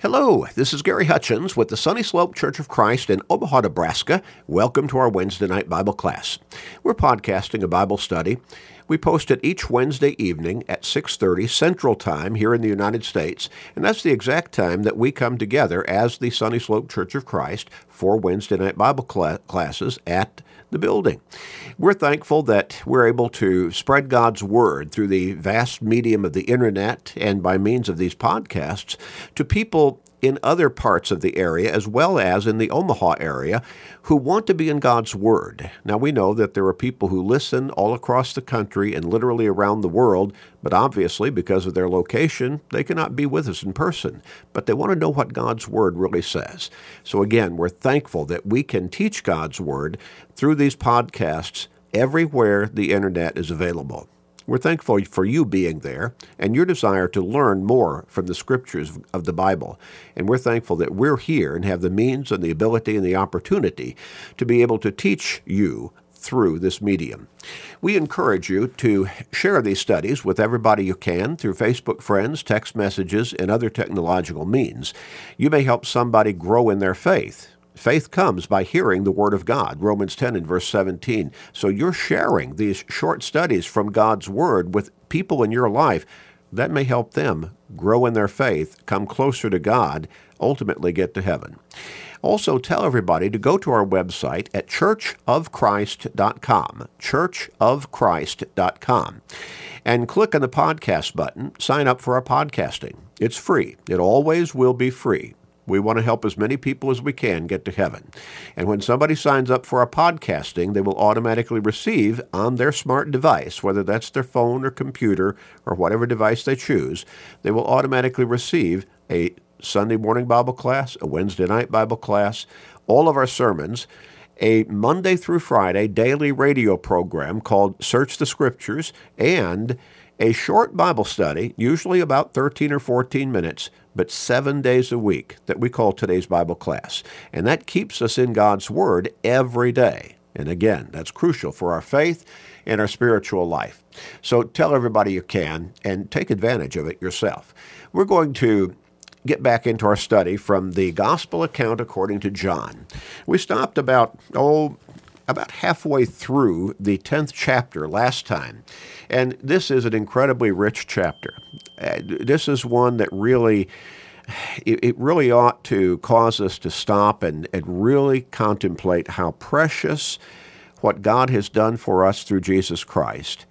Hello, this is Gary Hutchins with the Sunny Slope Church of Christ in Omaha, Nebraska. Welcome to our Wednesday night Bible class. We're podcasting a Bible study. We post it each Wednesday evening at 6:30 Central Time here in the United States, and that's the exact time that we come together as the Sunny Slope Church of Christ for Wednesday night Bible cl- classes at the building. We're thankful that we're able to spread God's word through the vast medium of the internet and by means of these podcasts to people in other parts of the area as well as in the Omaha area who want to be in God's Word. Now, we know that there are people who listen all across the country and literally around the world, but obviously, because of their location, they cannot be with us in person. But they want to know what God's Word really says. So, again, we're thankful that we can teach God's Word through these podcasts everywhere the internet is available. We're thankful for you being there and your desire to learn more from the scriptures of the Bible. And we're thankful that we're here and have the means and the ability and the opportunity to be able to teach you through this medium. We encourage you to share these studies with everybody you can through Facebook friends, text messages, and other technological means. You may help somebody grow in their faith Faith comes by hearing the Word of God, Romans 10 and verse 17. So you're sharing these short studies from God's Word with people in your life. That may help them grow in their faith, come closer to God, ultimately get to heaven. Also, tell everybody to go to our website at churchofchrist.com, churchofchrist.com, and click on the podcast button, sign up for our podcasting. It's free. It always will be free. We want to help as many people as we can get to heaven. And when somebody signs up for our podcasting, they will automatically receive on their smart device, whether that's their phone or computer or whatever device they choose, they will automatically receive a Sunday morning Bible class, a Wednesday night Bible class, all of our sermons, a Monday through Friday daily radio program called Search the Scriptures, and a short Bible study, usually about 13 or 14 minutes, but seven days a week, that we call today's Bible class. And that keeps us in God's Word every day. And again, that's crucial for our faith and our spiritual life. So tell everybody you can and take advantage of it yourself. We're going to get back into our study from the Gospel account according to John. We stopped about, oh, about halfway through the 10th chapter last time. And this is an incredibly rich chapter. Uh, this is one that really. It, really ought to cause us to stop and, and really contemplate how precious what God has done for us through Jesus Christ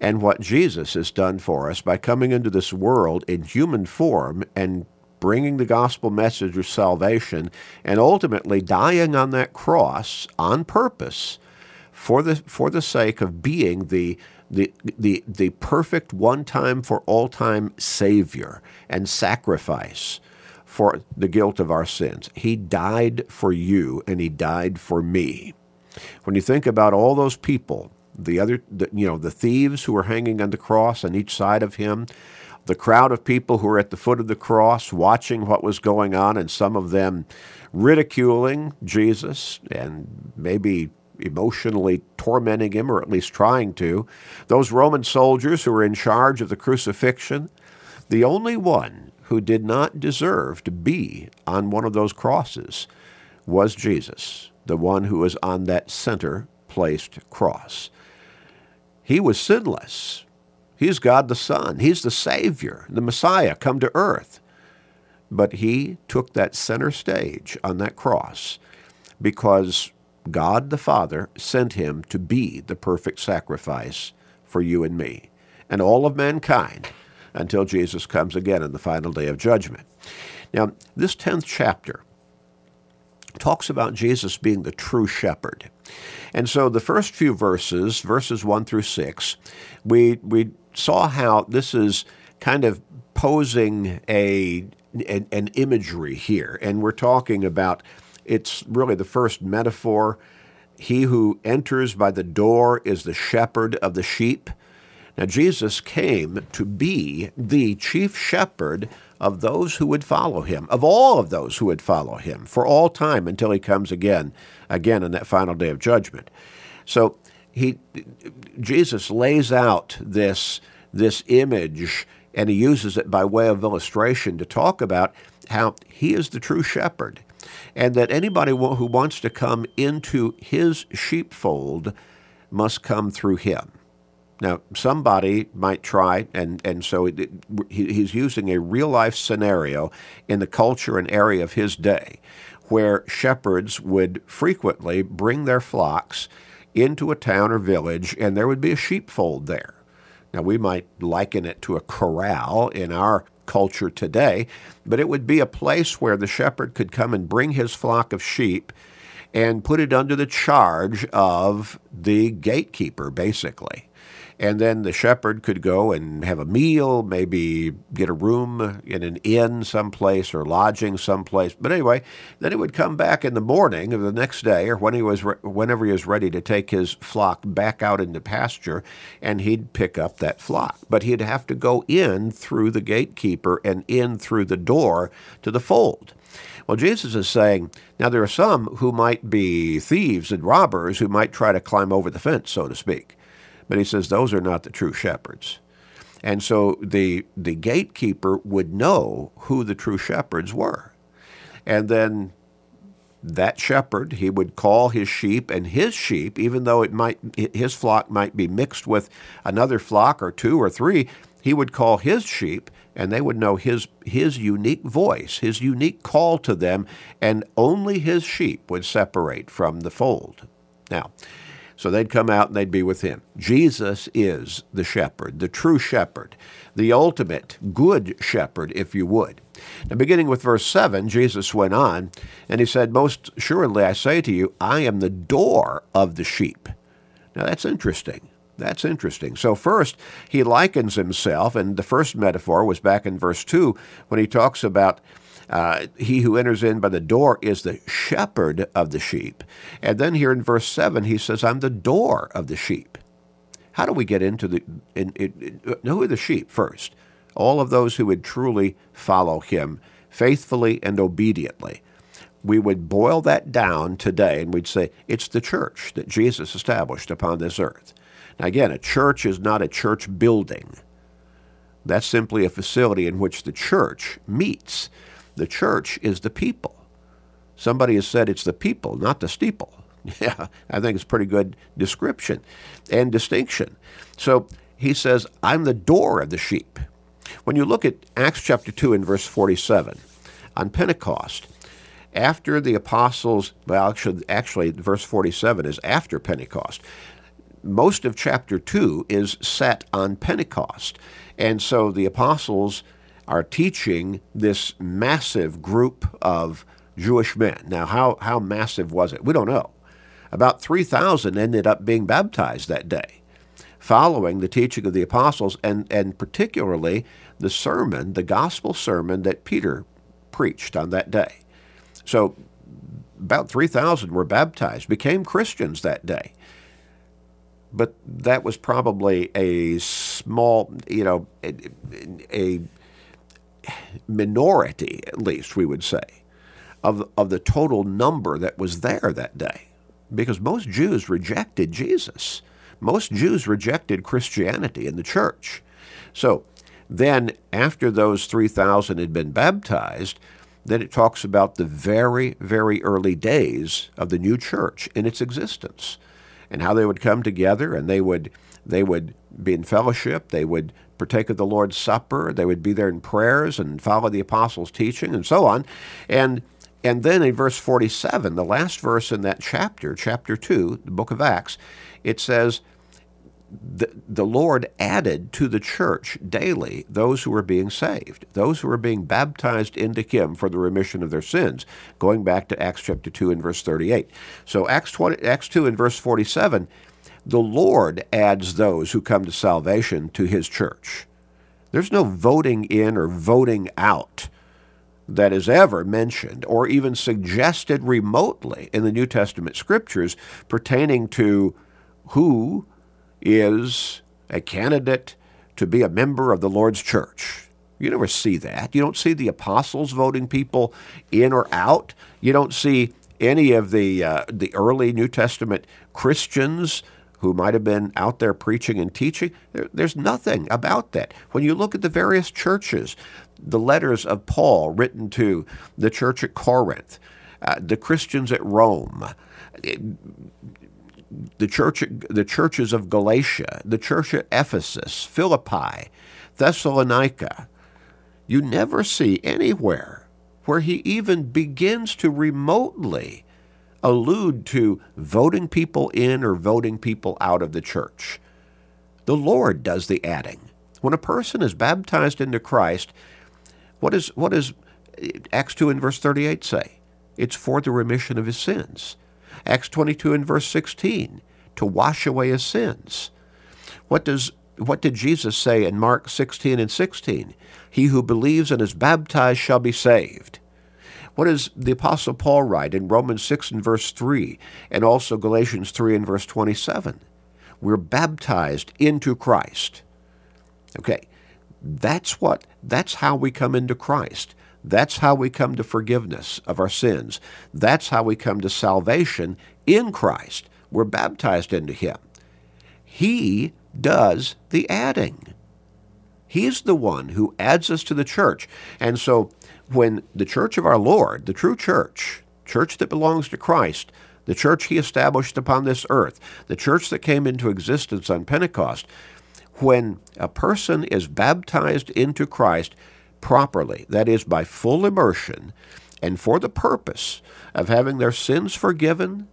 and what Jesus has done for us by coming into this world in human form and bringing the gospel message of salvation, and ultimately dying on that cross on purpose for the, for the sake of being the, the, the, the perfect one time for all time Savior and sacrifice for the guilt of our sins. He died for you and He died for me. When you think about all those people, the other, the, you know, the thieves who were hanging on the cross on each side of Him, the crowd of people who were at the foot of the cross watching what was going on, and some of them ridiculing Jesus and maybe emotionally tormenting him, or at least trying to. Those Roman soldiers who were in charge of the crucifixion, the only one who did not deserve to be on one of those crosses was Jesus, the one who was on that center placed cross. He was sinless. He's God the Son. He's the Savior, the Messiah, come to earth. But he took that center stage on that cross because God the Father sent him to be the perfect sacrifice for you and me and all of mankind until Jesus comes again in the final day of judgment. Now, this 10th chapter talks about Jesus being the true shepherd. And so the first few verses, verses 1 through 6, we, we saw how this is kind of posing a an, an imagery here, and we're talking about it's really the first metaphor. He who enters by the door is the shepherd of the sheep. Now, Jesus came to be the chief shepherd of those who would follow him, of all of those who would follow him, for all time until he comes again, again in that final day of judgment. So he, Jesus lays out this, this image and he uses it by way of illustration to talk about how he is the true shepherd and that anybody who wants to come into his sheepfold must come through him. Now, somebody might try, and, and so it, he, he's using a real life scenario in the culture and area of his day where shepherds would frequently bring their flocks into a town or village, and there would be a sheepfold there. Now, we might liken it to a corral in our culture today, but it would be a place where the shepherd could come and bring his flock of sheep and put it under the charge of the gatekeeper, basically and then the shepherd could go and have a meal, maybe get a room in an inn someplace or lodging someplace. But anyway, then he would come back in the morning of the next day, or when he was re- whenever he was ready to take his flock back out into pasture, and he'd pick up that flock. But he'd have to go in through the gatekeeper and in through the door to the fold. Well, Jesus is saying, now there are some who might be thieves and robbers who might try to climb over the fence, so to speak. But he says those are not the true shepherds. And so the, the gatekeeper would know who the true shepherds were. And then that shepherd, he would call his sheep, and his sheep, even though it might his flock might be mixed with another flock or two or three, he would call his sheep, and they would know his his unique voice, his unique call to them, and only his sheep would separate from the fold. Now, so they'd come out and they'd be with him. Jesus is the shepherd, the true shepherd, the ultimate good shepherd, if you would. Now, beginning with verse 7, Jesus went on, and he said, Most surely I say to you, I am the door of the sheep. Now, that's interesting. That's interesting. So, first, he likens himself, and the first metaphor was back in verse 2 when he talks about uh, he who enters in by the door is the shepherd of the sheep. And then here in verse 7, he says, I'm the door of the sheep. How do we get into the. In, in, in, who are the sheep first? All of those who would truly follow him faithfully and obediently. We would boil that down today and we'd say it's the church that Jesus established upon this earth. Now, again, a church is not a church building. That's simply a facility in which the church meets. The church is the people. Somebody has said it's the people, not the steeple. Yeah, I think it's pretty good description and distinction. So he says, I'm the door of the sheep. When you look at Acts chapter 2 and verse 47, on Pentecost, after the apostles, well, actually, actually, verse 47 is after Pentecost. Most of chapter 2 is set on Pentecost. And so the apostles are teaching this massive group of Jewish men. Now, how, how massive was it? We don't know. About 3,000 ended up being baptized that day, following the teaching of the apostles and, and particularly the sermon, the gospel sermon that Peter preached on that day. So, about 3,000 were baptized, became Christians that day. But that was probably a small, you know, a, a minority, at least we would say, of, of the total number that was there that day. Because most Jews rejected Jesus. Most Jews rejected Christianity in the church. So then, after those 3,000 had been baptized, then it talks about the very, very early days of the new church in its existence and how they would come together and they would they would be in fellowship, they would partake of the Lord's Supper. They would be there in prayers and follow the apostles' teaching and so on. And and then in verse 47, the last verse in that chapter, chapter 2, the book of Acts, it says, the, the Lord added to the church daily those who were being saved, those who were being baptized into Him for the remission of their sins, going back to Acts chapter 2 and verse 38. So Acts, 20, Acts 2 and verse 47 the Lord adds those who come to salvation to his church. There's no voting in or voting out that is ever mentioned or even suggested remotely in the New Testament scriptures pertaining to who is a candidate to be a member of the Lord's church. You never see that. You don't see the apostles voting people in or out. You don't see any of the uh, the early New Testament Christians who might have been out there preaching and teaching. There, there's nothing about that. When you look at the various churches, the letters of Paul written to the church at Corinth, uh, the Christians at Rome, the church, the churches of Galatia, the church at Ephesus, Philippi, Thessalonica, you never see anywhere where he even begins to remotely allude to voting people in or voting people out of the church. The Lord does the adding. When a person is baptized into Christ, what, is, what does Acts 2 and verse 38 say? It's for the remission of his sins. Acts 22 and verse 16, to wash away his sins. What does what did Jesus say in Mark 16 and 16? He who believes and is baptized shall be saved. What does the Apostle Paul write in Romans 6 and verse 3 and also Galatians 3 and verse 27? We're baptized into Christ. Okay, that's what, that's how we come into Christ. That's how we come to forgiveness of our sins. That's how we come to salvation in Christ. We're baptized into Him. He does the adding. He's the one who adds us to the church. And so when the church of our Lord, the true church, church that belongs to Christ, the church he established upon this earth, the church that came into existence on Pentecost, when a person is baptized into Christ properly, that is, by full immersion, and for the purpose of having their sins forgiven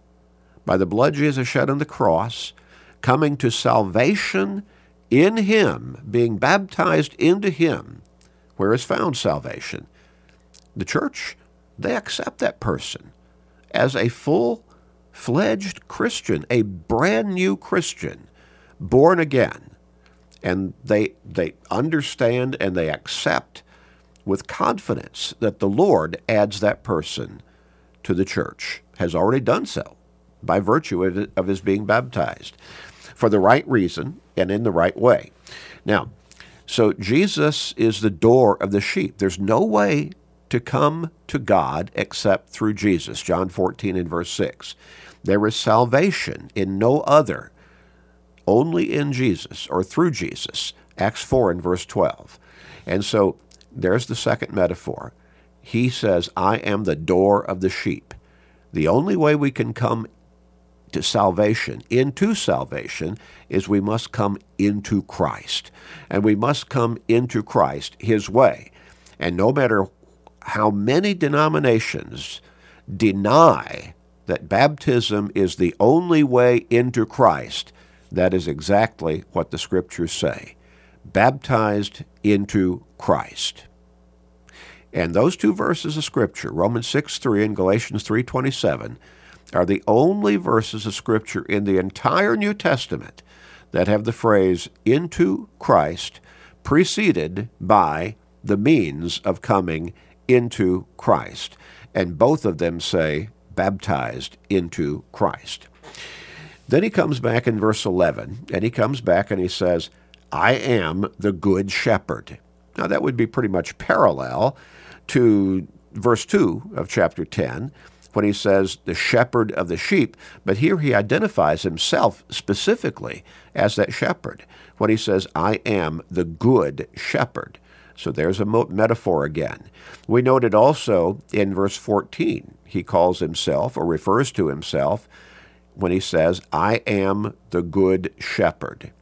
by the blood Jesus shed on the cross, coming to salvation in Him, being baptized into Him, where is found salvation. The church, they accept that person as a full fledged Christian, a brand new Christian, born again. And they, they understand and they accept with confidence that the Lord adds that person to the church, has already done so by virtue of his being baptized for the right reason and in the right way. Now, so Jesus is the door of the sheep. There's no way to come to God except through Jesus. John 14 and verse 6. There is salvation in no other, only in Jesus or through Jesus. Acts 4 and verse 12. And so there's the second metaphor. He says, I am the door of the sheep. The only way we can come to salvation, into salvation, is we must come into Christ. And we must come into Christ His way. And no matter how many denominations deny that baptism is the only way into Christ, that is exactly what the Scriptures say. Baptized into Christ. And those two verses of Scripture, Romans 6 3 and Galatians 3 27, are the only verses of Scripture in the entire New Testament that have the phrase into Christ preceded by the means of coming into Christ. And both of them say baptized into Christ. Then he comes back in verse 11, and he comes back and he says, I am the good shepherd. Now, that would be pretty much parallel to verse 2 of chapter 10, when he says the shepherd of the sheep, but here he identifies himself specifically as that shepherd when he says, I am the good shepherd. So there's a metaphor again. We noted also in verse 14, he calls himself or refers to himself when he says, I am the good shepherd.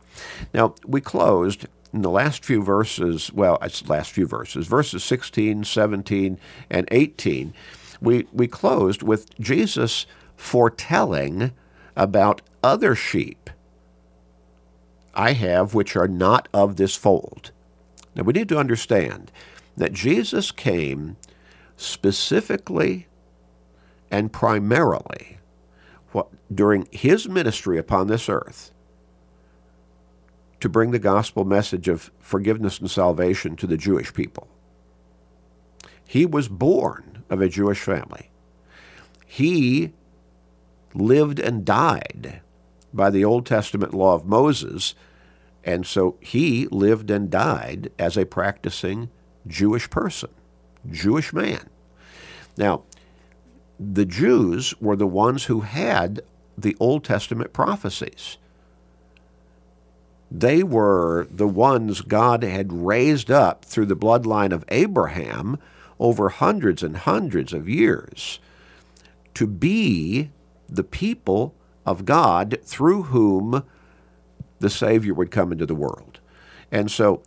Now, we closed in the last few verses, well, it's last few verses, verses 16, 17, and 18 we, we closed with Jesus foretelling about other sheep I have which are not of this fold. Now we need to understand that Jesus came specifically and primarily what, during his ministry upon this earth to bring the gospel message of forgiveness and salvation to the Jewish people. He was born of a Jewish family. He lived and died by the Old Testament law of Moses, and so he lived and died as a practicing Jewish person, Jewish man. Now, the Jews were the ones who had the Old Testament prophecies. They were the ones God had raised up through the bloodline of Abraham over hundreds and hundreds of years to be the people of God through whom the Savior would come into the world. And so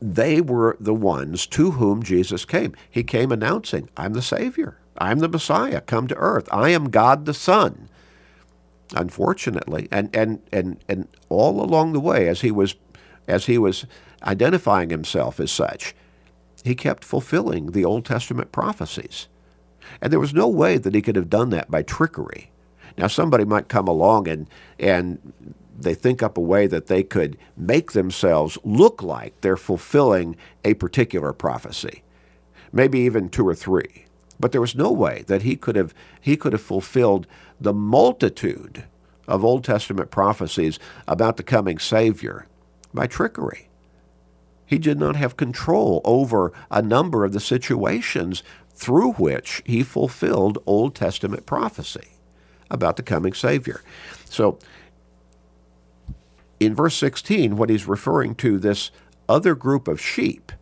they were the ones to whom Jesus came. He came announcing, I'm the Savior. I'm the Messiah, come to earth. I am God the Son. Unfortunately, and, and, and, and all along the way, as he was as he was identifying himself as such, he kept fulfilling the Old Testament prophecies. And there was no way that he could have done that by trickery. Now somebody might come along and and they think up a way that they could make themselves look like they're fulfilling a particular prophecy, maybe even two or three. But there was no way that he could have he could have fulfilled the multitude of Old Testament prophecies about the coming Savior by trickery. He did not have control over a number of the situations through which he fulfilled Old Testament prophecy about the coming Savior. So in verse 16, what he's referring to, this other group of sheep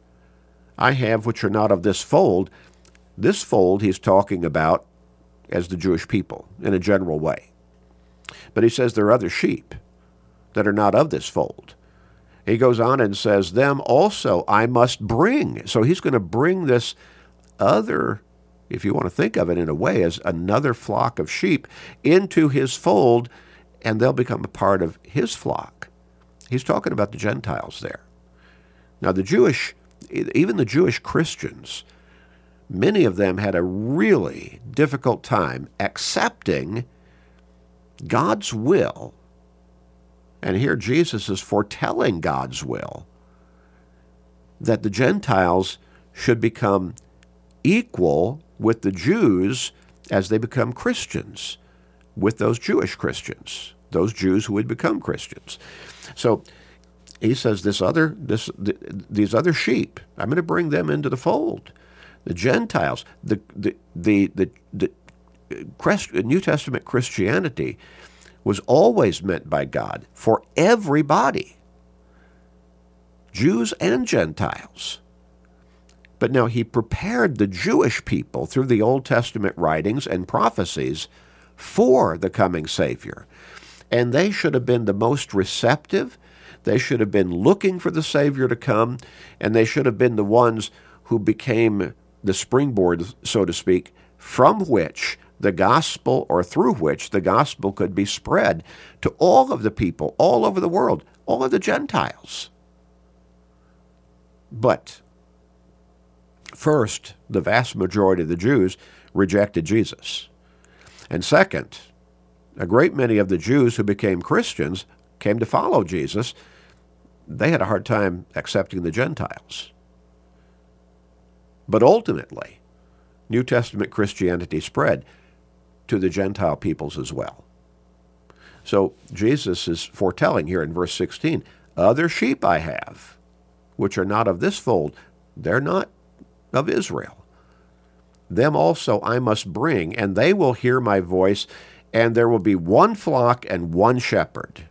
I have which are not of this fold, this fold he's talking about as the Jewish people in a general way. But he says there are other sheep that are not of this fold. He goes on and says, Them also I must bring. So he's going to bring this other, if you want to think of it in a way, as another flock of sheep into his fold, and they'll become a part of his flock. He's talking about the Gentiles there. Now, the Jewish, even the Jewish Christians, many of them had a really difficult time accepting God's will. And here Jesus is foretelling God's will that the Gentiles should become equal with the Jews as they become Christians, with those Jewish Christians, those Jews who would become Christians. So he says this other this these other sheep, I'm going to bring them into the fold. The Gentiles, the the the the, the New Testament Christianity was always meant by God for everybody, Jews and Gentiles. But now he prepared the Jewish people through the Old Testament writings and prophecies for the coming Savior. And they should have been the most receptive. They should have been looking for the Savior to come, and they should have been the ones who became the springboard, so to speak, from which the gospel or through which the gospel could be spread to all of the people all over the world, all of the Gentiles. But first, the vast majority of the Jews rejected Jesus. And second, a great many of the Jews who became Christians came to follow Jesus. They had a hard time accepting the Gentiles. But ultimately, New Testament Christianity spread to the Gentile peoples as well. So Jesus is foretelling here in verse 16 other sheep I have, which are not of this fold. They're not of Israel. Them also I must bring, and they will hear my voice, and there will be one flock and one shepherd.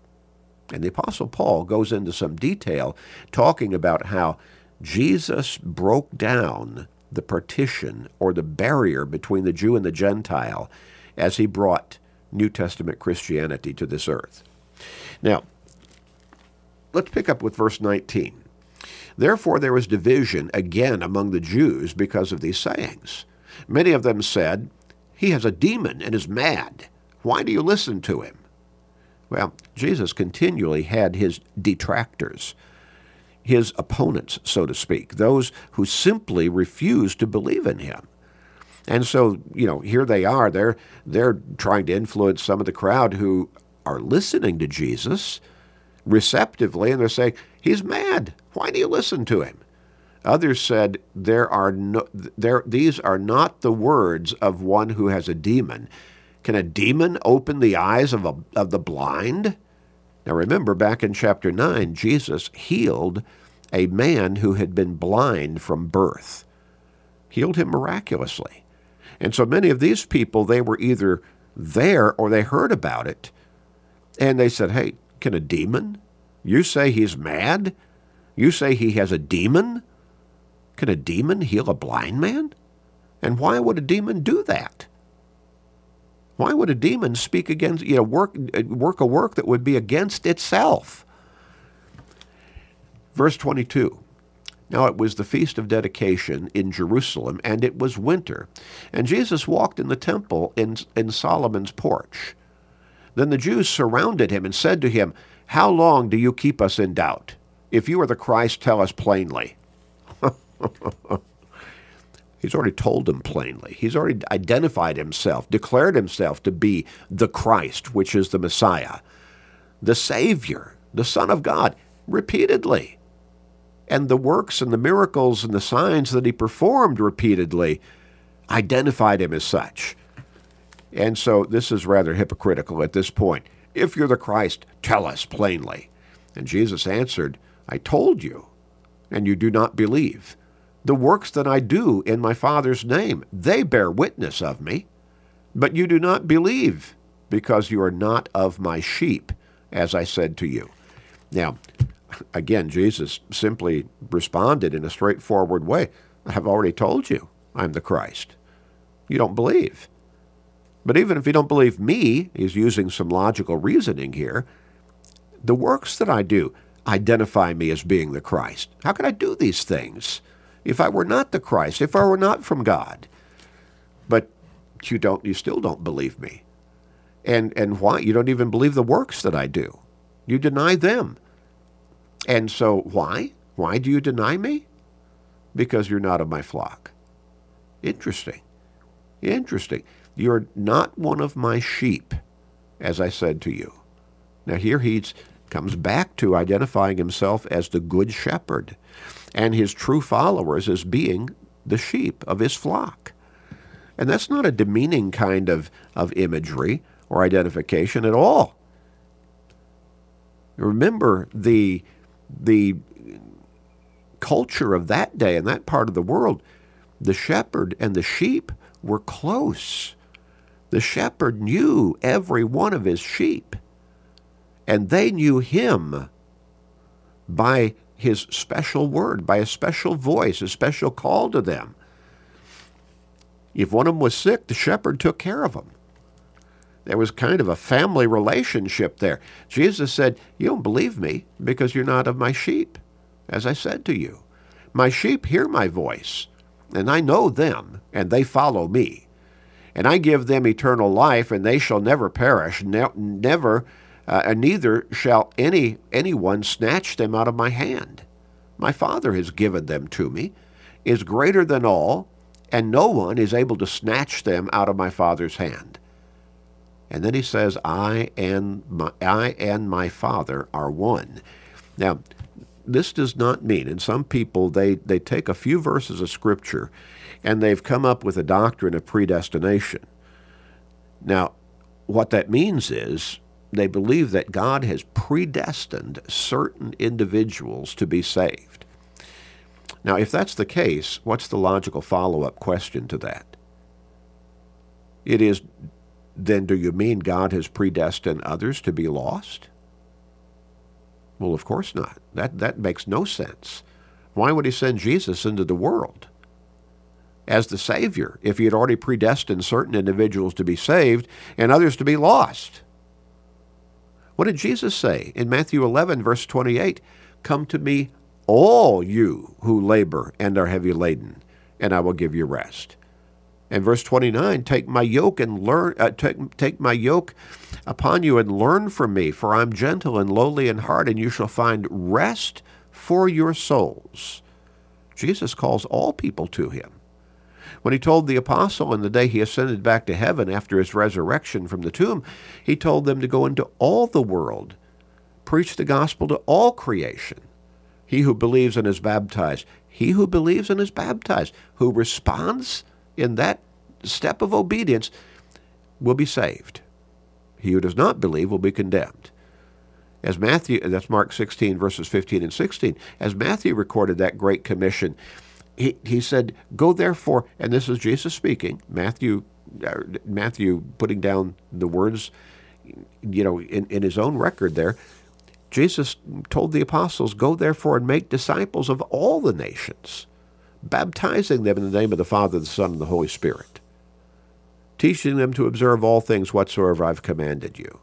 And the Apostle Paul goes into some detail talking about how Jesus broke down the partition or the barrier between the Jew and the Gentile as he brought New Testament Christianity to this earth. Now, let's pick up with verse 19. Therefore, there was division again among the Jews because of these sayings. Many of them said, He has a demon and is mad. Why do you listen to him? Well, Jesus continually had his detractors, his opponents, so to speak, those who simply refused to believe in him. And so, you know, here they are. They're they're trying to influence some of the crowd who are listening to Jesus receptively, and they're saying, "He's mad. Why do you listen to him?" Others said, "There are no, there. These are not the words of one who has a demon. Can a demon open the eyes of a, of the blind?" Now remember, back in chapter nine, Jesus healed a man who had been blind from birth. Healed him miraculously. And so many of these people, they were either there or they heard about it. And they said, hey, can a demon You say he's mad? You say he has a demon? Can a demon heal a blind man? And why would a demon do that? Why would a demon speak against, you know, work, work a work that would be against itself? Verse 22. Now it was the feast of dedication in Jerusalem, and it was winter. And Jesus walked in the temple in, in Solomon's porch. Then the Jews surrounded him and said to him, How long do you keep us in doubt? If you are the Christ, tell us plainly. He's already told them plainly. He's already identified himself, declared himself to be the Christ, which is the Messiah, the Savior, the Son of God, repeatedly. And the works and the miracles and the signs that he performed repeatedly identified him as such. And so this is rather hypocritical at this point. If you're the Christ, tell us plainly. And Jesus answered, I told you, and you do not believe. The works that I do in my Father's name, they bear witness of me. But you do not believe, because you are not of my sheep, as I said to you. Now, again, Jesus simply responded in a straightforward way I've already told you I'm the Christ. You don't believe. But even if you don't believe me, he's using some logical reasoning here, the works that I do identify me as being the Christ. How can I do these things? If I were not the Christ, if I were not from God. But you don't you still don't believe me. And and why? You don't even believe the works that I do. You deny them. And so why? Why do you deny me? Because you're not of my flock. Interesting. Interesting. You're not one of my sheep, as I said to you. Now here he comes back to identifying himself as the good shepherd and his true followers as being the sheep of his flock. And that's not a demeaning kind of, of imagery or identification at all. Remember the, the culture of that day and that part of the world, the shepherd and the sheep were close. The shepherd knew every one of his sheep, and they knew him by his special word, by a special voice, a special call to them. If one of them was sick, the shepherd took care of them. There was kind of a family relationship there. Jesus said, You don't believe me because you're not of my sheep, as I said to you. My sheep hear my voice, and I know them, and they follow me. And I give them eternal life, and they shall never perish, ne- never uh, and neither shall any anyone snatch them out of my hand. My Father has given them to me, is greater than all, and no one is able to snatch them out of my Father's hand. And then he says, I and my, I and my Father are one. Now, this does not mean, and some people, they, they take a few verses of Scripture and they've come up with a doctrine of predestination. Now, what that means is they believe that God has predestined certain individuals to be saved. Now, if that's the case, what's the logical follow up question to that? It is then, do you mean God has predestined others to be lost? Well, of course not. That, that makes no sense. Why would he send Jesus into the world as the Savior if he had already predestined certain individuals to be saved and others to be lost? What did Jesus say in Matthew 11, verse 28? Come to me, all you who labor and are heavy laden, and I will give you rest. And verse 29, take my yoke and learn, uh, take, take my yoke upon you and learn from me, for I'm gentle and lowly in heart, and you shall find rest for your souls. Jesus calls all people to him. When he told the apostle in the day he ascended back to heaven after his resurrection from the tomb, he told them to go into all the world, preach the gospel to all creation. He who believes and is baptized, he who believes and is baptized, who responds in that step of obedience, will be saved. He who does not believe will be condemned. As Matthew, that's Mark 16, verses 15 and 16, as Matthew recorded that great commission, he, he said, Go therefore, and this is Jesus speaking, Matthew, uh, Matthew putting down the words, you know, in, in his own record there. Jesus told the apostles, Go therefore and make disciples of all the nations, baptizing them in the name of the Father, the Son, and the Holy Spirit, teaching them to observe all things whatsoever I've commanded you.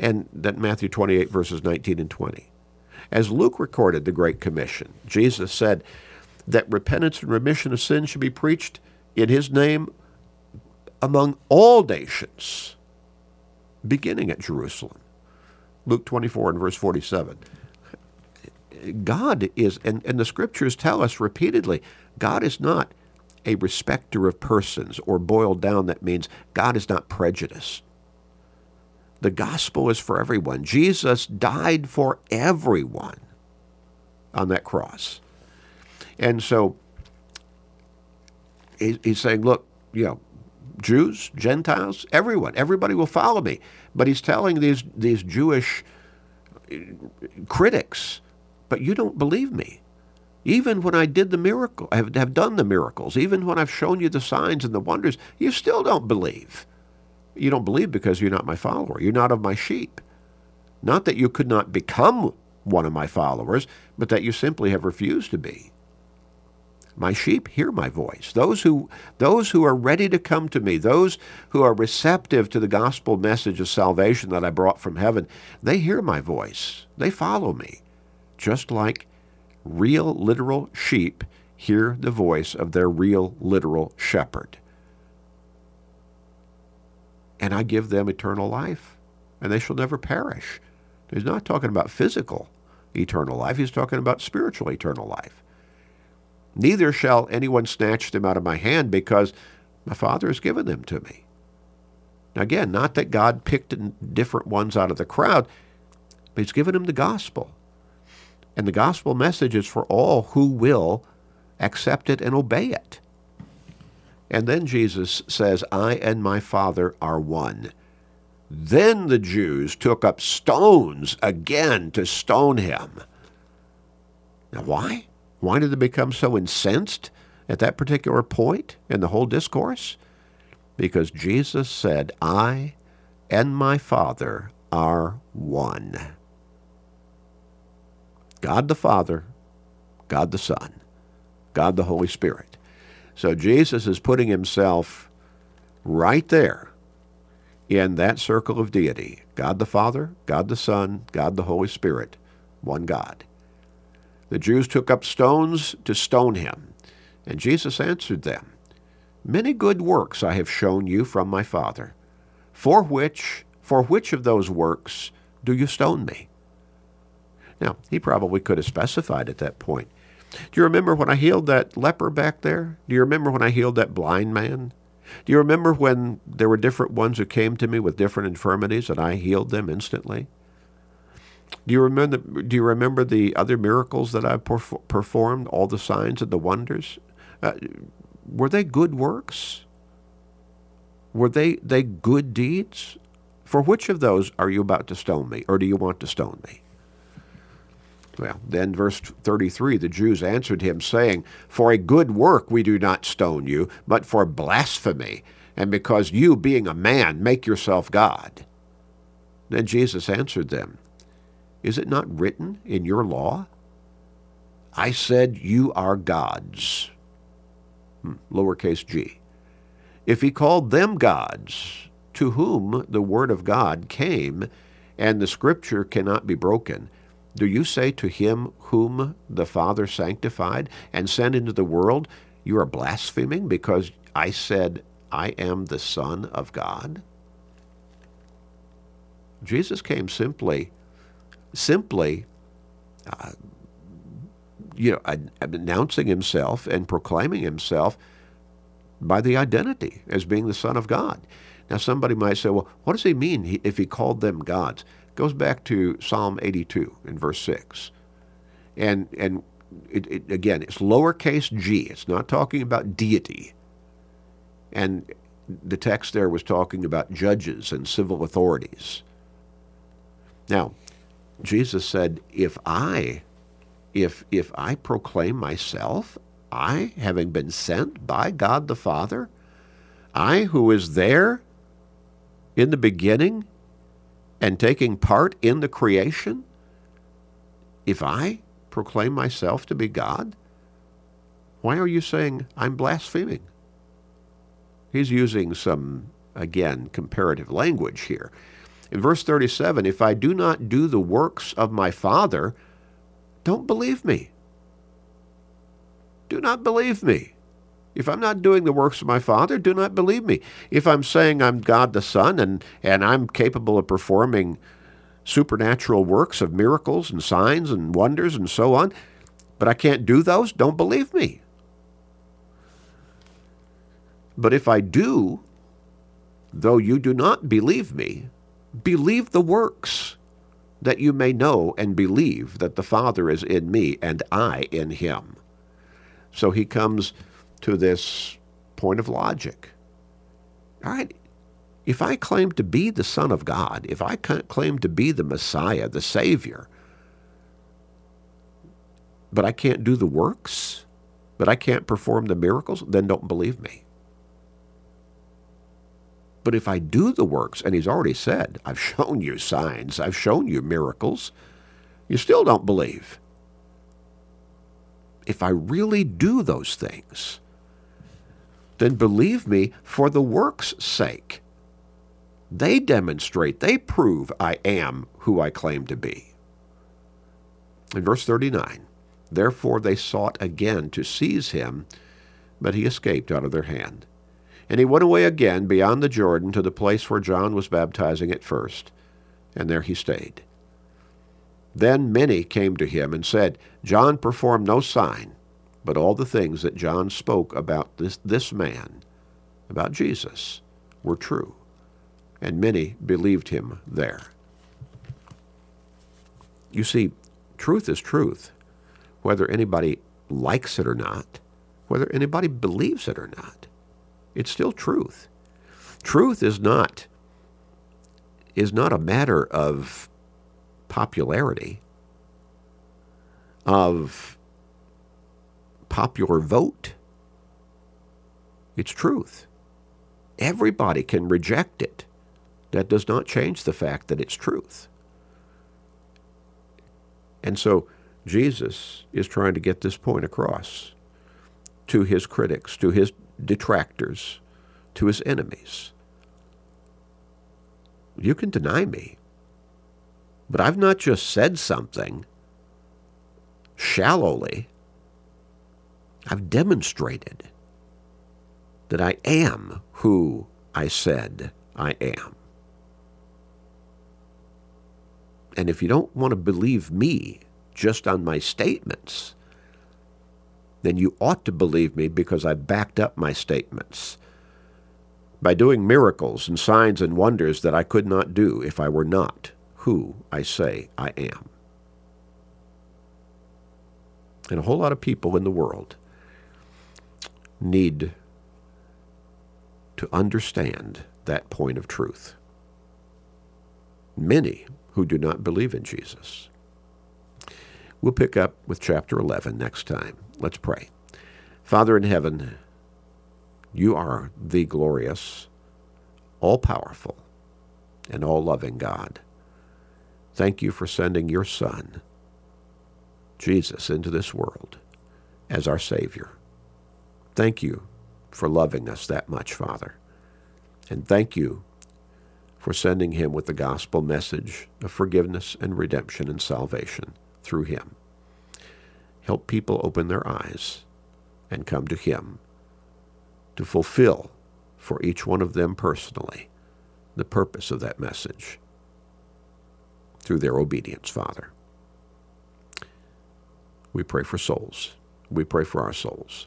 And that Matthew 28, verses 19 and 20. As Luke recorded the Great Commission, Jesus said that repentance and remission of sin should be preached in his name among all nations, beginning at Jerusalem. Luke 24 and verse 47. God is, and, and the scriptures tell us repeatedly, God is not a respecter of persons, or boiled down, that means God is not prejudiced. The gospel is for everyone. Jesus died for everyone on that cross. And so he's saying, look, you know, Jews, Gentiles, everyone, everybody will follow me. But he's telling these, these Jewish uh, critics, but you don't believe me. Even when I did the miracle, I have, have done the miracles, even when I've shown you the signs and the wonders, you still don't believe. You don't believe because you're not my follower. You're not of my sheep. Not that you could not become one of my followers, but that you simply have refused to be. My sheep hear my voice. Those who, those who are ready to come to me, those who are receptive to the gospel message of salvation that I brought from heaven, they hear my voice. They follow me, just like real, literal sheep hear the voice of their real, literal shepherd. And I give them eternal life, and they shall never perish. He's not talking about physical eternal life, he's talking about spiritual eternal life. Neither shall anyone snatch them out of my hand, because my Father has given them to me. Now, again, not that God picked different ones out of the crowd, but He's given them the gospel. And the gospel message is for all who will accept it and obey it. And then Jesus says, I and my Father are one. Then the Jews took up stones again to stone him. Now, why? Why did they become so incensed at that particular point in the whole discourse? Because Jesus said, I and my Father are one. God the Father, God the Son, God the Holy Spirit. So Jesus is putting himself right there in that circle of deity God the Father, God the Son, God the Holy Spirit, one God. The Jews took up stones to stone him. And Jesus answered them, Many good works I have shown you from my Father. For which, for which of those works do you stone me? Now, he probably could have specified at that point. Do you remember when I healed that leper back there? Do you remember when I healed that blind man? Do you remember when there were different ones who came to me with different infirmities and I healed them instantly? Do you remember? Do you remember the other miracles that I performed? All the signs and the wonders. Uh, were they good works? Were they they good deeds? For which of those are you about to stone me, or do you want to stone me? Well, then, verse 33 the Jews answered him, saying, For a good work we do not stone you, but for blasphemy, and because you, being a man, make yourself God. Then Jesus answered them, is it not written in your law? I said, You are gods. Hmm, lowercase g. If he called them gods, to whom the word of God came, and the scripture cannot be broken, do you say to him whom the Father sanctified and sent into the world, You are blaspheming because I said, I am the Son of God? Jesus came simply simply uh, you know, announcing himself and proclaiming himself by the identity as being the Son of God. Now, somebody might say, well, what does he mean if he called them gods? Goes back to Psalm 82 in verse 6. And, and it, it, again, it's lowercase g. It's not talking about deity. And the text there was talking about judges and civil authorities. Now, Jesus said, if I, if, if I proclaim myself, I, having been sent by God the Father, I who was there in the beginning, and taking part in the creation if I proclaim myself to be God? Why are you saying I'm blaspheming? He's using some, again, comparative language here. In verse 37, if I do not do the works of my Father, don't believe me. Do not believe me. If I'm not doing the works of my Father, do not believe me. If I'm saying I'm God the Son and, and I'm capable of performing supernatural works of miracles and signs and wonders and so on, but I can't do those, don't believe me. But if I do, though you do not believe me, believe the works, that you may know and believe that the Father is in me and I in him. So he comes to this point of logic. All right, if I claim to be the Son of God, if I claim to be the Messiah, the Savior, but I can't do the works, but I can't perform the miracles, then don't believe me. But if I do the works, and he's already said, I've shown you signs, I've shown you miracles, you still don't believe. If I really do those things, then believe me for the work's sake. They demonstrate, they prove I am who I claim to be. In verse 39, therefore they sought again to seize him, but he escaped out of their hand. And he went away again beyond the Jordan to the place where John was baptizing at first, and there he stayed. Then many came to him and said, John performed no sign, but all the things that John spoke about this, this man, about Jesus, were true. And many believed him there. You see, truth is truth, whether anybody likes it or not, whether anybody believes it or not. It's still truth. Truth is not is not a matter of popularity, of popular vote. It's truth. Everybody can reject it. That does not change the fact that it's truth. And so Jesus is trying to get this point across to his critics, to his detractors, to his enemies. You can deny me, but I've not just said something shallowly. I've demonstrated that I am who I said I am. And if you don't want to believe me just on my statements, then you ought to believe me because I backed up my statements by doing miracles and signs and wonders that I could not do if I were not who I say I am. And a whole lot of people in the world need to understand that point of truth. Many who do not believe in Jesus. We'll pick up with chapter 11 next time. Let's pray. Father in heaven, you are the glorious, all powerful, and all loving God. Thank you for sending your Son, Jesus, into this world as our Savior. Thank you for loving us that much, Father. And thank you for sending him with the gospel message of forgiveness and redemption and salvation through him. Help people open their eyes and come to him to fulfill for each one of them personally the purpose of that message through their obedience, Father. We pray for souls. We pray for our souls.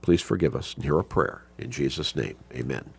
Please forgive us and hear our prayer. In Jesus' name, amen.